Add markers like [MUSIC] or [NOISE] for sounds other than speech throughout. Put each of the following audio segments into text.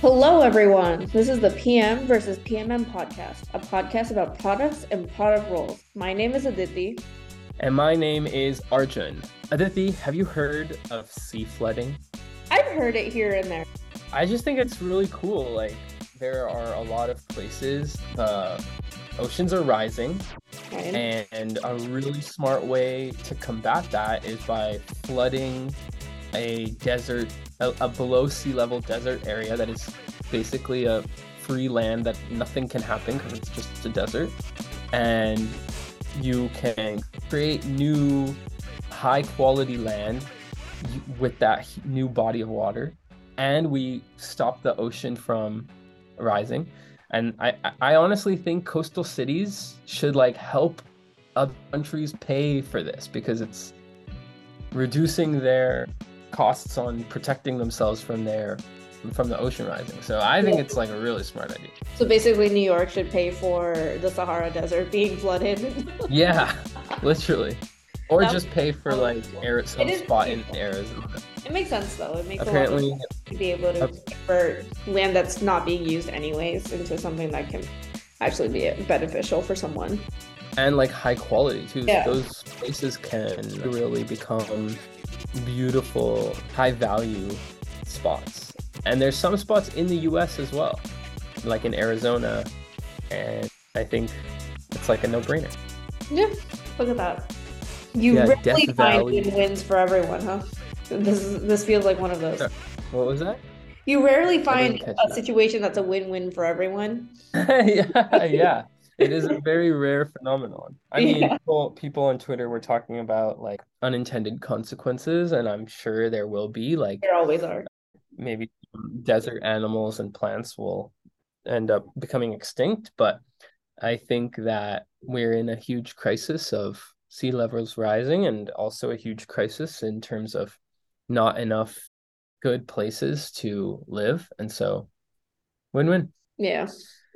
Hello, everyone. This is the PM versus PMM podcast, a podcast about products and product roles. My name is Aditi. And my name is Arjun. Aditi, have you heard of sea flooding? I've heard it here and there. I just think it's really cool. Like, there are a lot of places the oceans are rising, right. and a really smart way to combat that is by flooding a desert, a, a below sea level desert area that is basically a free land that nothing can happen because it's just a desert. And you can create new high quality land with that new body of water. And we stop the ocean from rising. And I, I honestly think coastal cities should like help other countries pay for this because it's reducing their costs on protecting themselves from their from the ocean rising. So I think it's like a really smart idea. So basically, New York should pay for the Sahara Desert being flooded. [LAUGHS] yeah, literally. Or just pay for like air some spot in Arizona. It makes sense though. It makes apparently to be able to convert land that's not being used anyways into something that can actually be beneficial for someone. And like high quality too. Yeah. Those places can really become beautiful, high value spots. And there's some spots in the US as well, like in Arizona. And I think it's like a no brainer. Yeah, look at that. You yeah, really find win-wins for everyone, huh? This is, this feels like one of those. What was that? You rarely find a that. situation that's a win-win for everyone. [LAUGHS] yeah, yeah it is a very rare phenomenon. I mean, yeah. people, people on Twitter were talking about like unintended consequences, and I'm sure there will be. Like there always are. Maybe desert animals and plants will end up becoming extinct, but I think that we're in a huge crisis of sea levels rising, and also a huge crisis in terms of not enough good places to live, and so win-win. Yeah,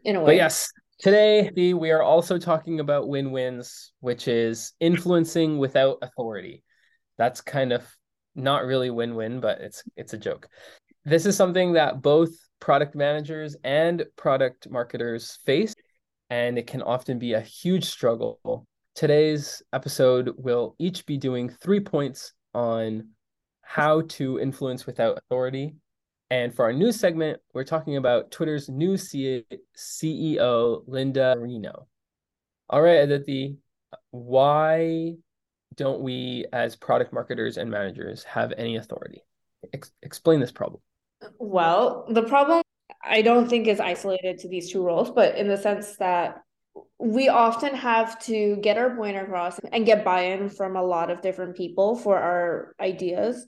in a way. But yes, Today, we are also talking about win wins, which is influencing without authority. That's kind of not really win win, but it's it's a joke. This is something that both product managers and product marketers face, and it can often be a huge struggle. Today's episode will each be doing three points on how to influence without authority and for our news segment, we're talking about Twitter's new CEO, Linda Reno. All right, Aditi, why don't we, as product marketers and managers, have any authority? Ex- explain this problem. Well, the problem I don't think is isolated to these two roles, but in the sense that we often have to get our point across and get buy-in from a lot of different people for our ideas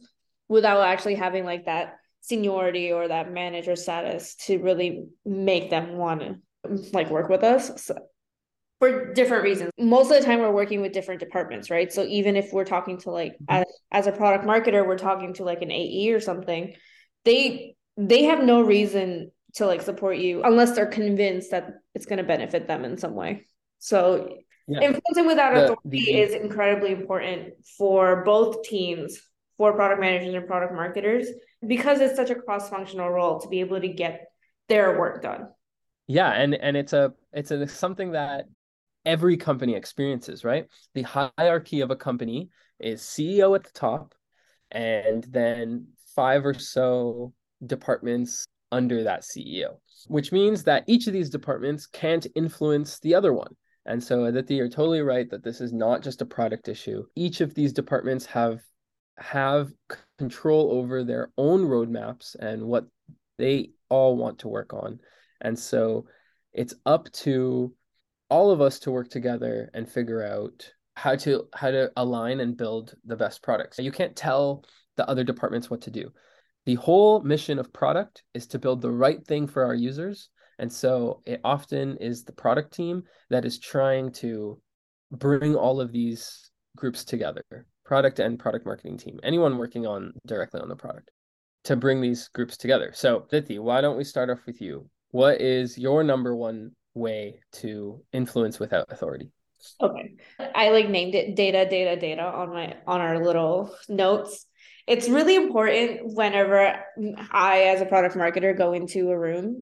without actually having like that seniority or that manager status to really make them want to like work with us so, for different reasons most of the time we're working with different departments right so even if we're talking to like mm-hmm. as, as a product marketer we're talking to like an ae or something they they have no reason to like support you unless they're convinced that it's going to benefit them in some way so yeah. influencing without the, authority the, is incredibly important for both teams for product managers and product marketers because it's such a cross-functional role to be able to get their work done. Yeah and and it's a it's a something that every company experiences right? The hierarchy of a company is ceo at the top and then five or so departments under that ceo which means that each of these departments can't influence the other one. And so Aditi, you're totally right that this is not just a product issue. Each of these departments have have control over their own roadmaps and what they all want to work on. And so it's up to all of us to work together and figure out how to how to align and build the best products. You can't tell the other departments what to do. The whole mission of product is to build the right thing for our users. And so it often is the product team that is trying to bring all of these groups together product and product marketing team, anyone working on directly on the product to bring these groups together. So, Diti, why don't we start off with you? What is your number one way to influence without authority? Okay. I like named it data, data, data on my on our little notes. it's really important whenever I, as a product marketer, go into a room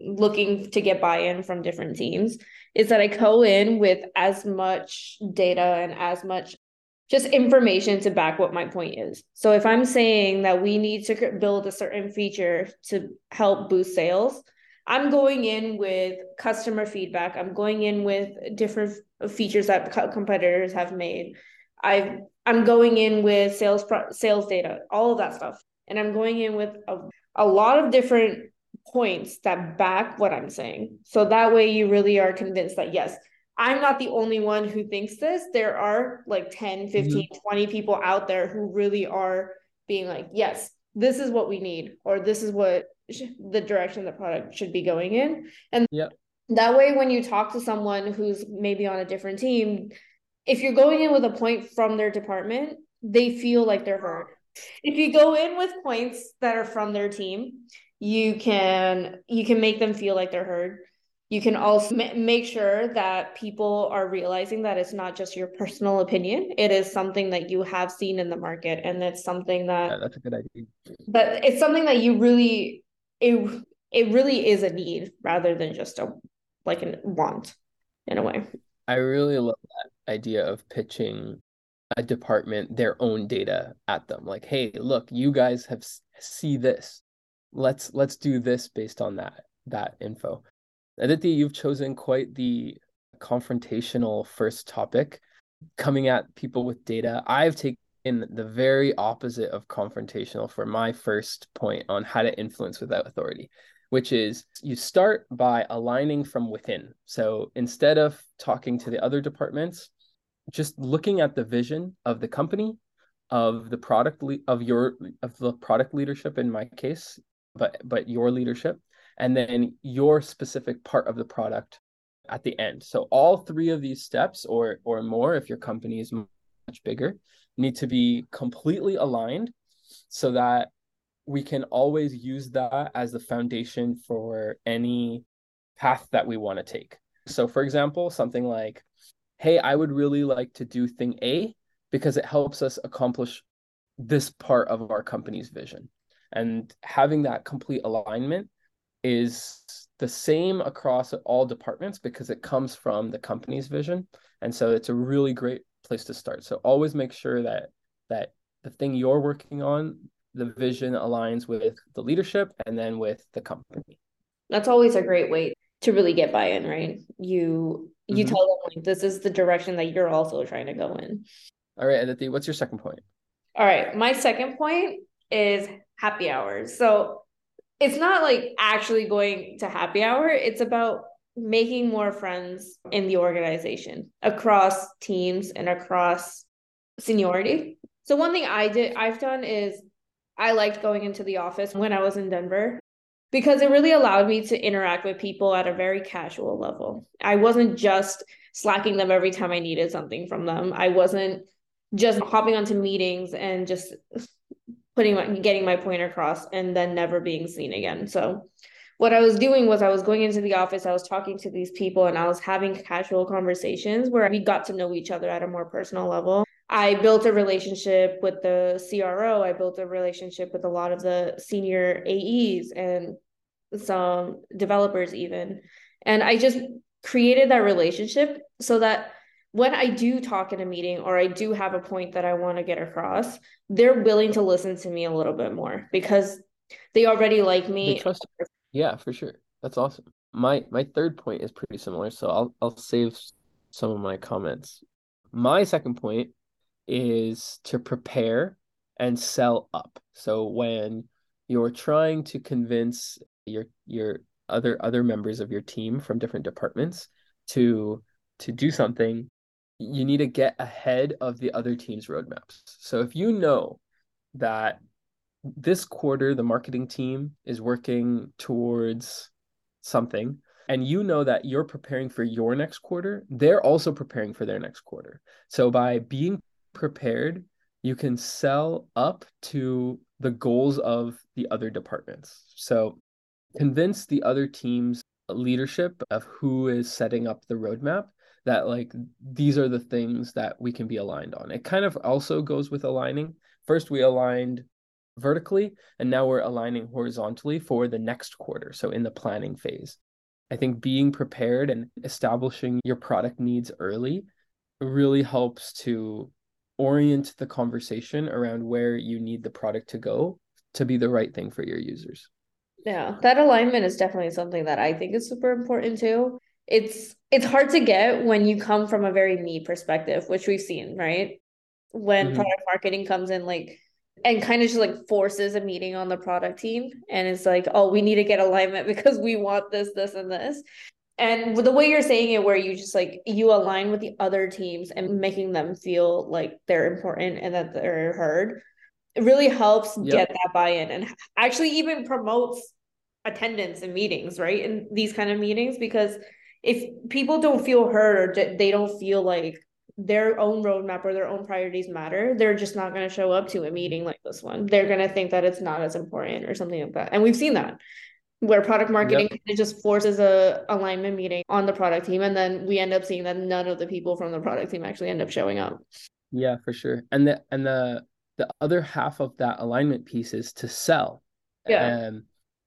looking to get buy-in from different teams is that I go in with as much data and as much just information to back what my point is. So if I'm saying that we need to build a certain feature to help boost sales, I'm going in with customer feedback. I'm going in with different features that competitors have made. I I'm going in with sales sales data, all of that stuff. And I'm going in with a, a lot of different points that back what I'm saying. So that way you really are convinced that yes, I'm not the only one who thinks this. There are like 10, 15, mm-hmm. 20 people out there who really are being like, yes, this is what we need, or this is what the direction the product should be going in. And yeah. that way, when you talk to someone who's maybe on a different team, if you're going in with a point from their department, they feel like they're heard. If you go in with points that are from their team, you can you can make them feel like they're heard you can also make sure that people are realizing that it's not just your personal opinion. It is something that you have seen in the market and it's something that yeah, that's a good idea. But it's something that you really it it really is a need rather than just a like a want in a way. I really love that idea of pitching a department their own data at them. Like hey look you guys have see this. Let's let's do this based on that that info Aditi, you've chosen quite the confrontational first topic, coming at people with data. I've taken the very opposite of confrontational for my first point on how to influence without authority, which is you start by aligning from within. So instead of talking to the other departments, just looking at the vision of the company, of the product le- of your of the product leadership in my case, but but your leadership and then your specific part of the product at the end. So all three of these steps or or more if your company is much bigger need to be completely aligned so that we can always use that as the foundation for any path that we want to take. So for example, something like hey, I would really like to do thing A because it helps us accomplish this part of our company's vision. And having that complete alignment is the same across all departments because it comes from the company's vision. And so it's a really great place to start. So always make sure that that the thing you're working on the vision aligns with the leadership and then with the company. That's always a great way to really get buy-in right? You you mm-hmm. tell them like this is the direction that you're also trying to go in. All right aditi what's your second point? All right my second point is happy hours. So it's not like actually going to happy hour. It's about making more friends in the organization across teams and across seniority. So one thing I did I've done is I liked going into the office when I was in Denver because it really allowed me to interact with people at a very casual level. I wasn't just slacking them every time I needed something from them. I wasn't just hopping onto meetings and just putting my getting my point across and then never being seen again. So what I was doing was I was going into the office, I was talking to these people and I was having casual conversations where we got to know each other at a more personal level. I built a relationship with the CRO, I built a relationship with a lot of the senior AEs and some developers even. And I just created that relationship so that when I do talk in a meeting or I do have a point that I want to get across, they're willing to listen to me a little bit more because they already like me. Yeah, for sure. That's awesome. My my third point is pretty similar, so I'll I'll save some of my comments. My second point is to prepare and sell up. So when you're trying to convince your your other other members of your team from different departments to to do something you need to get ahead of the other team's roadmaps. So if you know that this quarter the marketing team is working towards something and you know that you're preparing for your next quarter, they're also preparing for their next quarter. So by being prepared, you can sell up to the goals of the other departments. So convince the other team's leadership of who is setting up the roadmap that like these are the things that we can be aligned on. It kind of also goes with aligning. First, we aligned vertically and now we're aligning horizontally for the next quarter so in the planning phase i think being prepared and establishing your product needs early really helps to orient the conversation around where you need the product to go to be the right thing for your users yeah that alignment is definitely something that i think is super important too it's it's hard to get when you come from a very me perspective which we've seen right when mm-hmm. product marketing comes in like and kind of just like forces a meeting on the product team and it's like oh we need to get alignment [LAUGHS] because we want this this and this and the way you're saying it where you just like you align with the other teams and making them feel like they're important and that they're heard it really helps yep. get that buy-in and actually even promotes attendance in meetings right in these kind of meetings because if people don't feel heard or they don't feel like their own roadmap or their own priorities matter, they're just not going to show up to a meeting like this one. They're going to think that it's not as important or something like that. And we've seen that where product marketing yep. just forces a alignment meeting on the product team and then we end up seeing that none of the people from the product team actually end up showing up. Yeah, for sure. And the and the the other half of that alignment piece is to sell. Yeah. Um,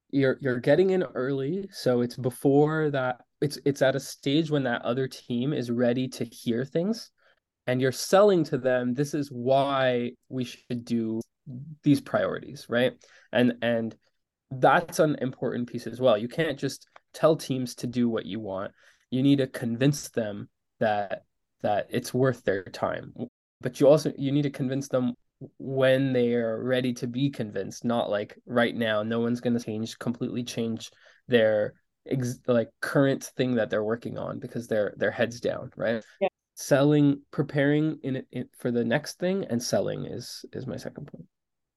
you're you're getting in early, so it's before that it's it's at a stage when that other team is ready to hear things and you're selling to them this is why we should do these priorities right? And and that's an important piece as well. You can't just tell teams to do what you want. You need to convince them that that it's worth their time. But you also you need to convince them when they are ready to be convinced not like right now no one's going to change completely change their ex- like current thing that they're working on because they're their heads down right? Yeah. Selling preparing in it for the next thing and selling is is my second point.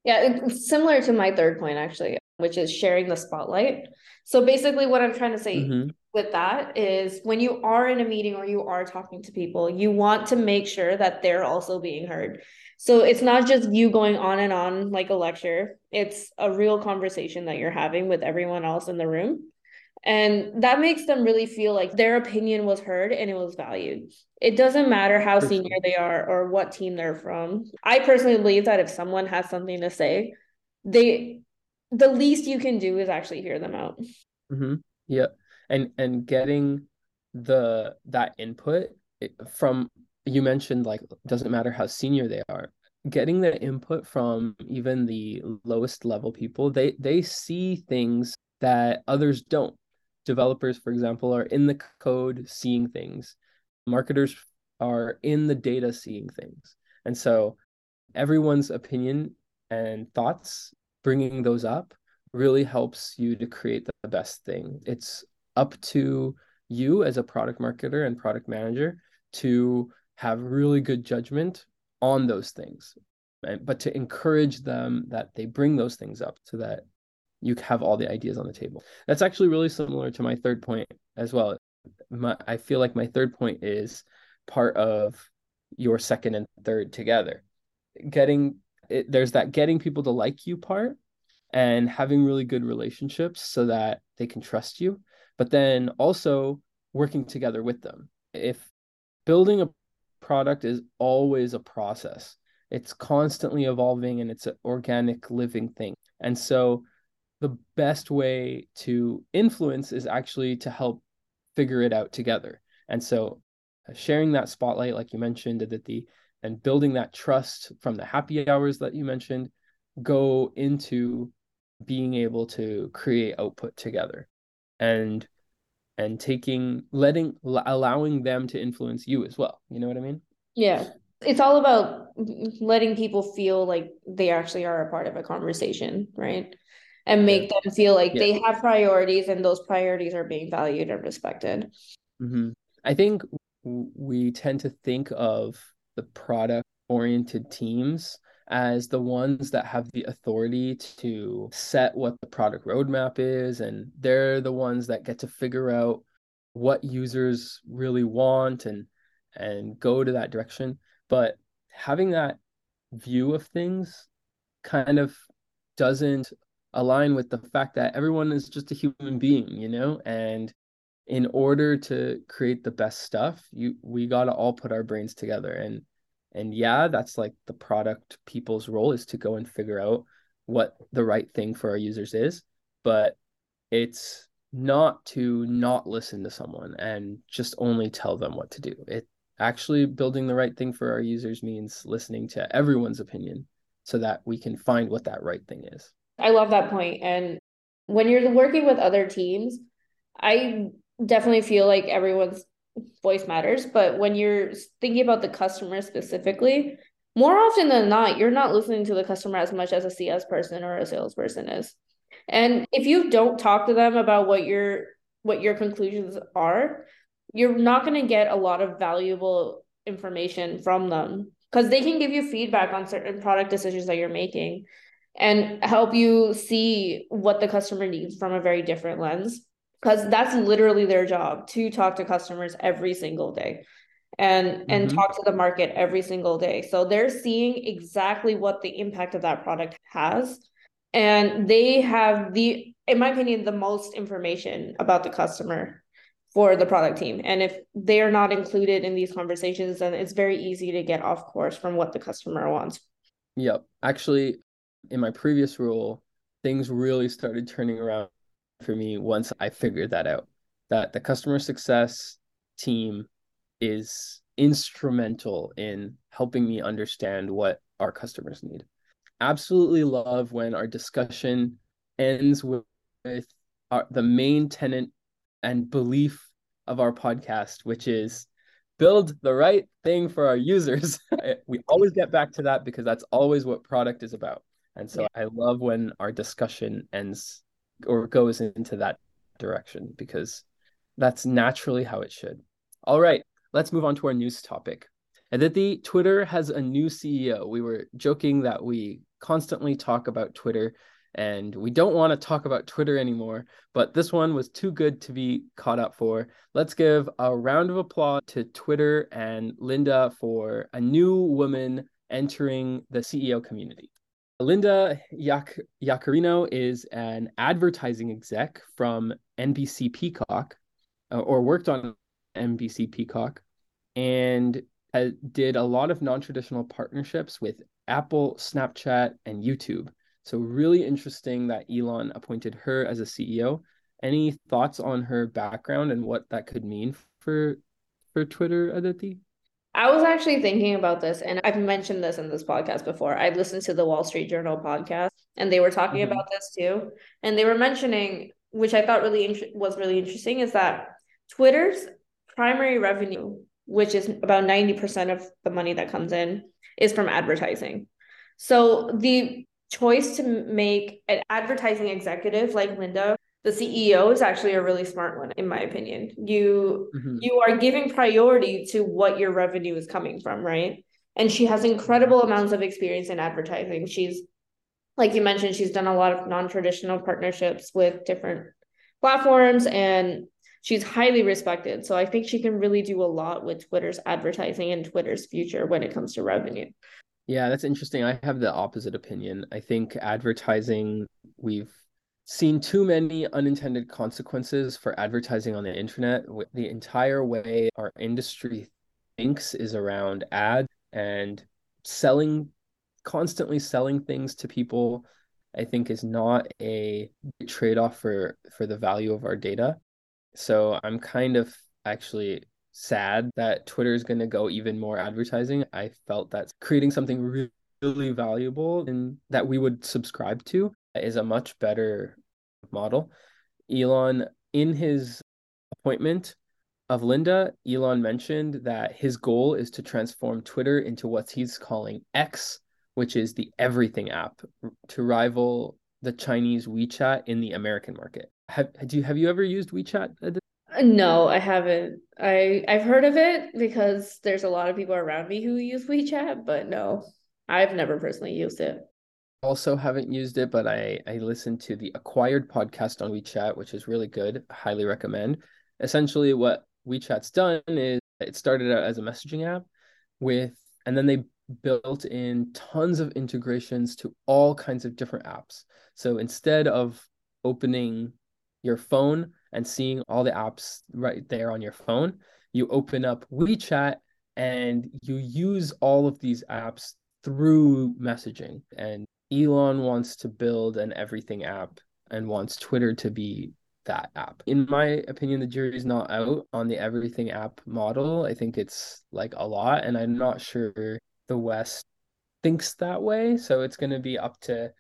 Yeah it's similar to my third point actually which is sharing the spotlight. So basically what i'm trying to say mm-hmm. with that is when you are in a meeting or you are talking to people you want to make sure that they're also being heard. So it's not just you going on and on like a lecture. It's a real conversation that you're having with everyone else in the room and that makes them really feel like their opinion was heard and it was valued. It doesn't matter how senior they are or what team they're from. I personally believe that if someone has something to say, they the least you can do is actually hear them out. Mm-hmm. Yeah. And and getting the that input from you mentioned like doesn't matter how senior they are getting the input from even the lowest level people they they see things that others don't developers, for example, are in the code seeing things. Marketers are in the data seeing things. And so everyone's opinion and thoughts, bringing those up really helps you to create the best thing. It's up to you as a product marketer and product manager to have really good judgment on those things but to encourage them that they bring those things up so that you have all the ideas on the table. That's actually really similar to my third point as well. My, I feel like my third point is part of your second and third together. Getting it, there's that getting people to like you part and having really good relationships so that they can trust you, but then also working together with them. If building a product is always a process, it's constantly evolving and it's an organic living thing. And so the best way to influence is actually to help figure it out together. And so uh, sharing that spotlight, like you mentioned, the and building that trust from the happy hours that you mentioned go into being able to create output together. And and taking letting allowing them to influence you as well. You know what i mean? Yeah. It's all about letting people feel like they actually are a part of a conversation right and make yeah. them feel like yeah. they have priorities and those priorities are being valued and respected. Mm-hmm. I think we tend to think of the product oriented teams as the ones that have the authority to set what the product roadmap is and they're the ones that get to figure out what users really want and and go to that direction but having that view of things kind of doesn't align with the fact that everyone is just a human being, you know, and in order to create the best stuff, you we got to all put our brains together and and yeah, that's like the product people's role is to go and figure out what the right thing for our users is, but it's not to not listen to someone and just only tell them what to do. It actually building the right thing for our users means listening to everyone's opinion so that we can find what that right thing is. I love that point. And when you're working with other teams, I definitely feel like everyone's voice matters. But when you're thinking about the customer specifically, more often than not, you're not listening to the customer as much as a CS person or a salesperson is. And if you don't talk to them about what your what your conclusions are, you're not going to get a lot of valuable information from them because they can give you feedback on certain product decisions that you're making and help you see what the customer needs from a very different lens. Because that's literally their job to talk to customers every single day and and mm-hmm. talk to the market every single day. So they're seeing exactly what the impact of that product has. And they have the in my opinion the most information about the customer for the product team. And if they are not included in these conversations then it's very easy to get off course from what the customer wants. Yep. Actually in my previous role things really started turning around for me once i figured that out that the customer success team is instrumental in helping me understand what our customers need absolutely love when our discussion ends with, with our, the main tenant and belief of our podcast, which is build the right thing for our users. [LAUGHS] we always get back to that because that's always what product is about. And so yeah. I love when our discussion ends or goes into that direction because that's naturally how it should. All right, let's move on to our news topic. Aditi, Twitter has a new CEO. We were joking that we constantly talk about Twitter and we don't want to talk about Twitter anymore, but this one was too good to be caught up for. Let's give a round of applause to Twitter and Linda for a new woman entering the CEO community. Linda Yac- Yaccarino is an advertising exec from NBC Peacock, uh, or worked on NBC Peacock, and uh, did a lot of non traditional partnerships with Apple, Snapchat, and YouTube. So, really interesting that Elon appointed her as a CEO. Any thoughts on her background and what that could mean for for Twitter, Aditi? I was actually thinking about this, and I've mentioned this in this podcast before. I listened to the Wall Street Journal podcast, and they were talking mm-hmm. about this too. And they were mentioning, which I thought really int- was really interesting, is that Twitter's primary revenue which is about 90% of the money that comes in, is from advertising. So the choice to make an advertising executive like Linda, the CEO, is actually a really smart one, in my opinion. You mm-hmm. you are giving priority to what your revenue is coming from, right? And she has incredible amounts of experience in advertising. She's like you mentioned, she's done a lot of non-traditional partnerships with different platforms and she's highly respected. So I think she can really do a lot with Twitter's advertising and Twitter's future when it comes to revenue. Yeah, that's interesting. I have the opposite opinion. I think advertising, we've seen too many unintended consequences for advertising on the internet. The entire way our industry thinks is around ad and selling, constantly selling things to people. I think is not a trade off for for the value of our data. So I'm kind of actually sad that Twitter is going to go even more advertising. I felt that creating something really, really valuable and that we would subscribe to is a much better model. Elon, in his appointment of Linda, Elon mentioned that his goal is to transform Twitter into what he's calling X, which is the everything app, to rival the Chinese WeChat in the American market. Have do you have you ever used WeChat? No, I haven't. I I've heard of it because there's a lot of people around me who use WeChat, but no, I've never personally used it. Also haven't used it, but I I listened to the Acquired podcast on WeChat, which is really good. Highly recommend. Essentially, what WeChat's done is it started out as a messaging app with, and then they built in tons of integrations to all kinds of different apps. So instead of opening your phone and seeing all the apps right there on your phone, you open up WeChat and you use all of these apps through messaging. And Elon wants to build an everything app and wants Twitter to be that app. In my opinion, the jury's not out on the everything app model. I think it's like a lot, and I'm not sure the West thinks that way. So it's going to be up to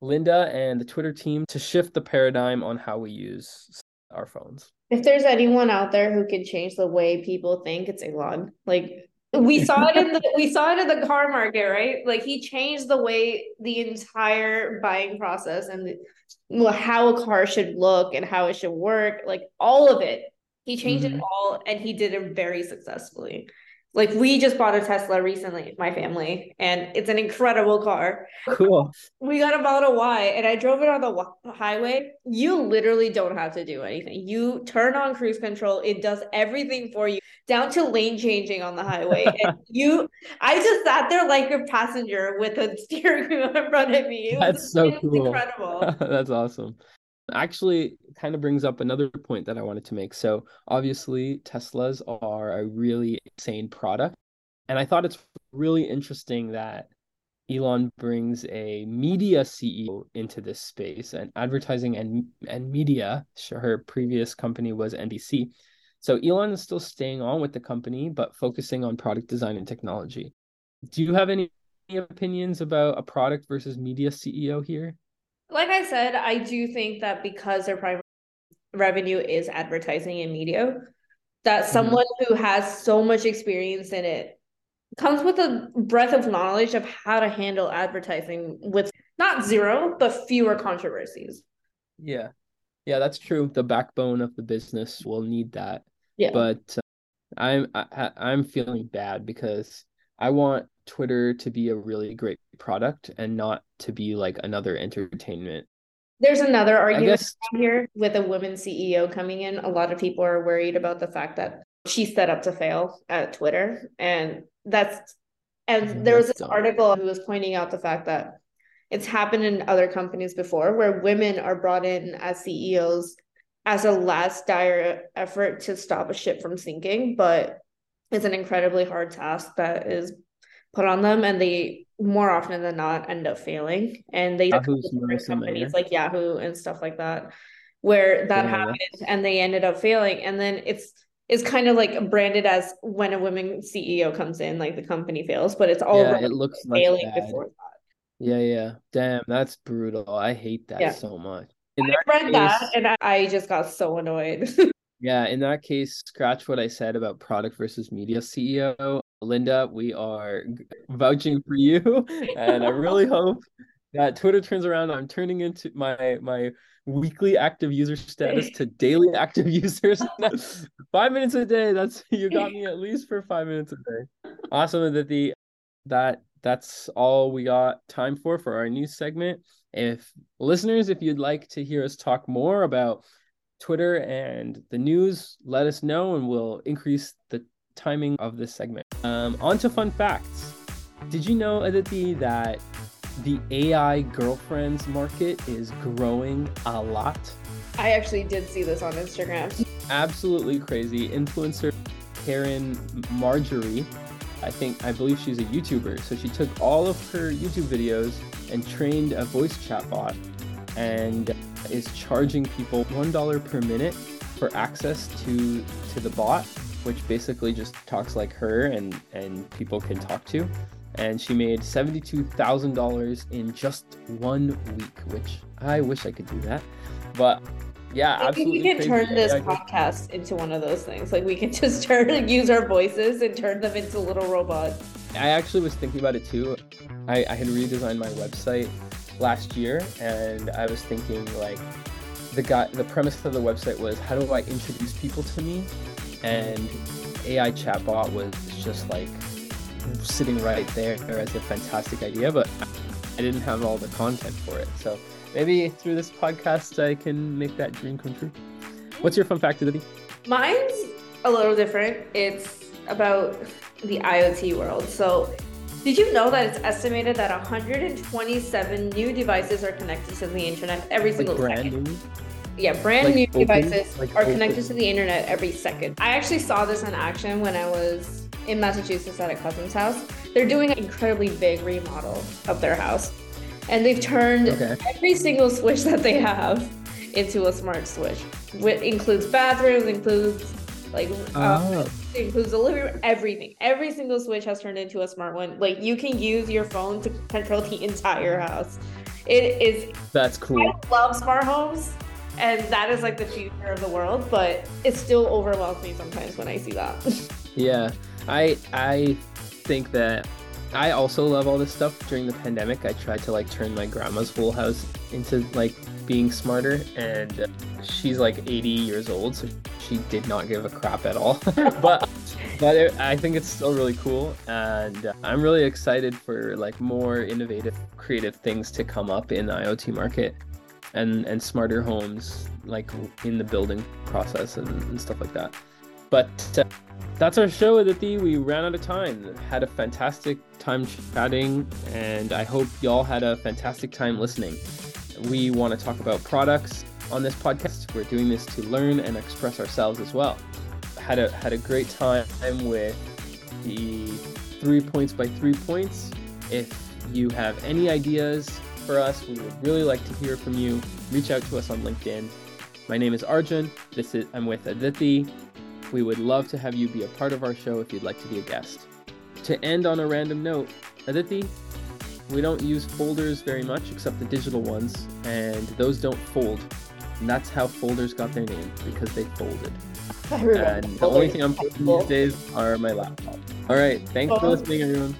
Linda and the Twitter team to shift the paradigm on how we use our phones. If there's anyone out there who can change the way people think, it's Elon. Like we saw it in the we saw it in the car market, right? Like he changed the way the entire buying process and the, how a car should look and how it should work, like all of it. He changed mm-hmm. it all and he did it very successfully. Like we just bought a Tesla recently, my family, and it's an incredible car. Cool. We got a Model Y and I drove it on the highway. You literally don't have to do anything. You turn on cruise control, it does everything for you, down to lane changing on the highway. [LAUGHS] and you I just sat there like a passenger with a [LAUGHS] steering wheel in front of me. It That's was, so cool. Incredible. [LAUGHS] That's awesome actually kind of brings up another point that I wanted to make. So, obviously, Teslas are a really insane product. And I thought it's really interesting that Elon brings a media CEO into this space and advertising and, and media. Her previous company was NBC. So, Elon is still staying on with the company, but focusing on product design and technology. Do you have any opinions about a product versus media CEO here? Like I said, I do think that because their primary revenue is advertising and media, that mm-hmm. someone who has so much experience in it comes with a breadth of knowledge of how to handle advertising with not zero, but fewer controversies. Yeah. Yeah, that's true. The backbone of the business will need that. Yeah. But uh, I'm I, I'm feeling bad because I want Twitter to be a really great product and not to be like another entertainment. There's another argument guess... here with a woman CEO coming in. A lot of people are worried about the fact that she's set up to fail at Twitter. And that's and there was this article who was pointing out the fact that it's happened in other companies before where women are brought in as CEOs as a last dire effort to stop a ship from sinking, but it's an incredibly hard task that is put on them and they more often than not end up failing and they companies like yahoo and stuff like that where that yeah. happened and they ended up failing and then it's it's kind of like branded as when a woman ceo comes in like the company fails but it's all yeah, it looks failing before that yeah yeah damn that's brutal i hate that yeah. so much in I read case, that and I just got so annoyed. [LAUGHS] yeah, in that case, scratch what I said about product versus media CEO. Linda, we are vouching for you, [LAUGHS] and I really [LAUGHS] hope that Twitter turns around. I'm turning into my my weekly active user status to daily [LAUGHS] active users. five minutes a day. That's you got me at least for five minutes a day. Awesome that the that that's all we got time for for our news segment. If listeners, if you'd like to hear us talk more about Twitter and the news, let us know and we'll increase the timing of this segment. Um, on to fun facts. Did you know, Aditi, that the AI girlfriends market is growing a lot? I actually did see this on Instagram. Absolutely crazy. Influencer Caryn Marjorie, I think, I believe she's a YouTuber. So she took all of her YouTube videos and trained a voice chat bot and is charging people $1 per minute for access to to the bot which basically just talks like her and and people can talk to. And she made $72,000 in just one week which I wish I could do that. But yeah I absolutely we can turn this yeah, podcast into one of those things. Like we can just turn and [LAUGHS] use our voices and turn them into little robots. I actually was thinking about it too. I, I had redesigned my website last year and I was thinking like the guy the premise of the website was how do I introduce people to me and AI chatbot was just like sitting right there as a fantastic idea, but I didn't have all the content for it. So maybe through this podcast, I can make that dream come true. What's your fun fact, Aditi? Mine's a little different. It's about the IoT world. So, did you know that it's estimated that 127 new devices are connected to the internet every like single second? New? Yeah, brand like new open, devices like are open. connected to the internet every second. I actually saw this in action when I was in Massachusetts at a cousin's house. They're doing an incredibly big remodel of their house. and they've turned Okay. every single switch that they have into a smart switch. Which includes bathrooms, includes like uh, Oh. it includes the living room, everything. Every single switch has turned into a smart one. Like you can use your phone to control the entire house. It is That's cool. I love smart homes, and that is like the future of the world. But it still overwhelms me sometimes when I see that. [LAUGHS] Yeah, I I think that I also love all this stuff. During the pandemic, I tried to like turn my grandma's whole house into like being smarter, and she's like 80 years old, so she did not give a crap at all. [LAUGHS] but but it, I think it's still really cool, and I'm really excited for like more innovative, creative things to come up in the IoT market. And, and smarter homes like in the building process and, and stuff like that but uh, that's our show, Aditi. We ran out of time. Had a fantastic time chatting, and I hope y'all had a fantastic time listening. We want to talk about products on this podcast. We're doing this to learn and express ourselves as well. Had a had a great time with the three points by three points. If you have any ideas for us, we would really like to hear from you. Reach out to us on LinkedIn. My name is Arjun. This is I'm with Aditi. We would love to have you be a part of our show if you'd like to be a guest. To end on a random note, Aditi, we don't use folders very much except the digital ones, and those don't fold. And that's how folders got their name because they folded. [LAUGHS] I And the only thing I'm folding these days are my laptop. All right, thanks for Oh. listening, everyone.